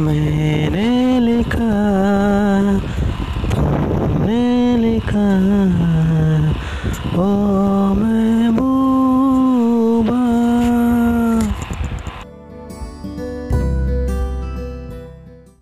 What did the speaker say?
मैंने लिखा तुमने लिखा। ओ मैं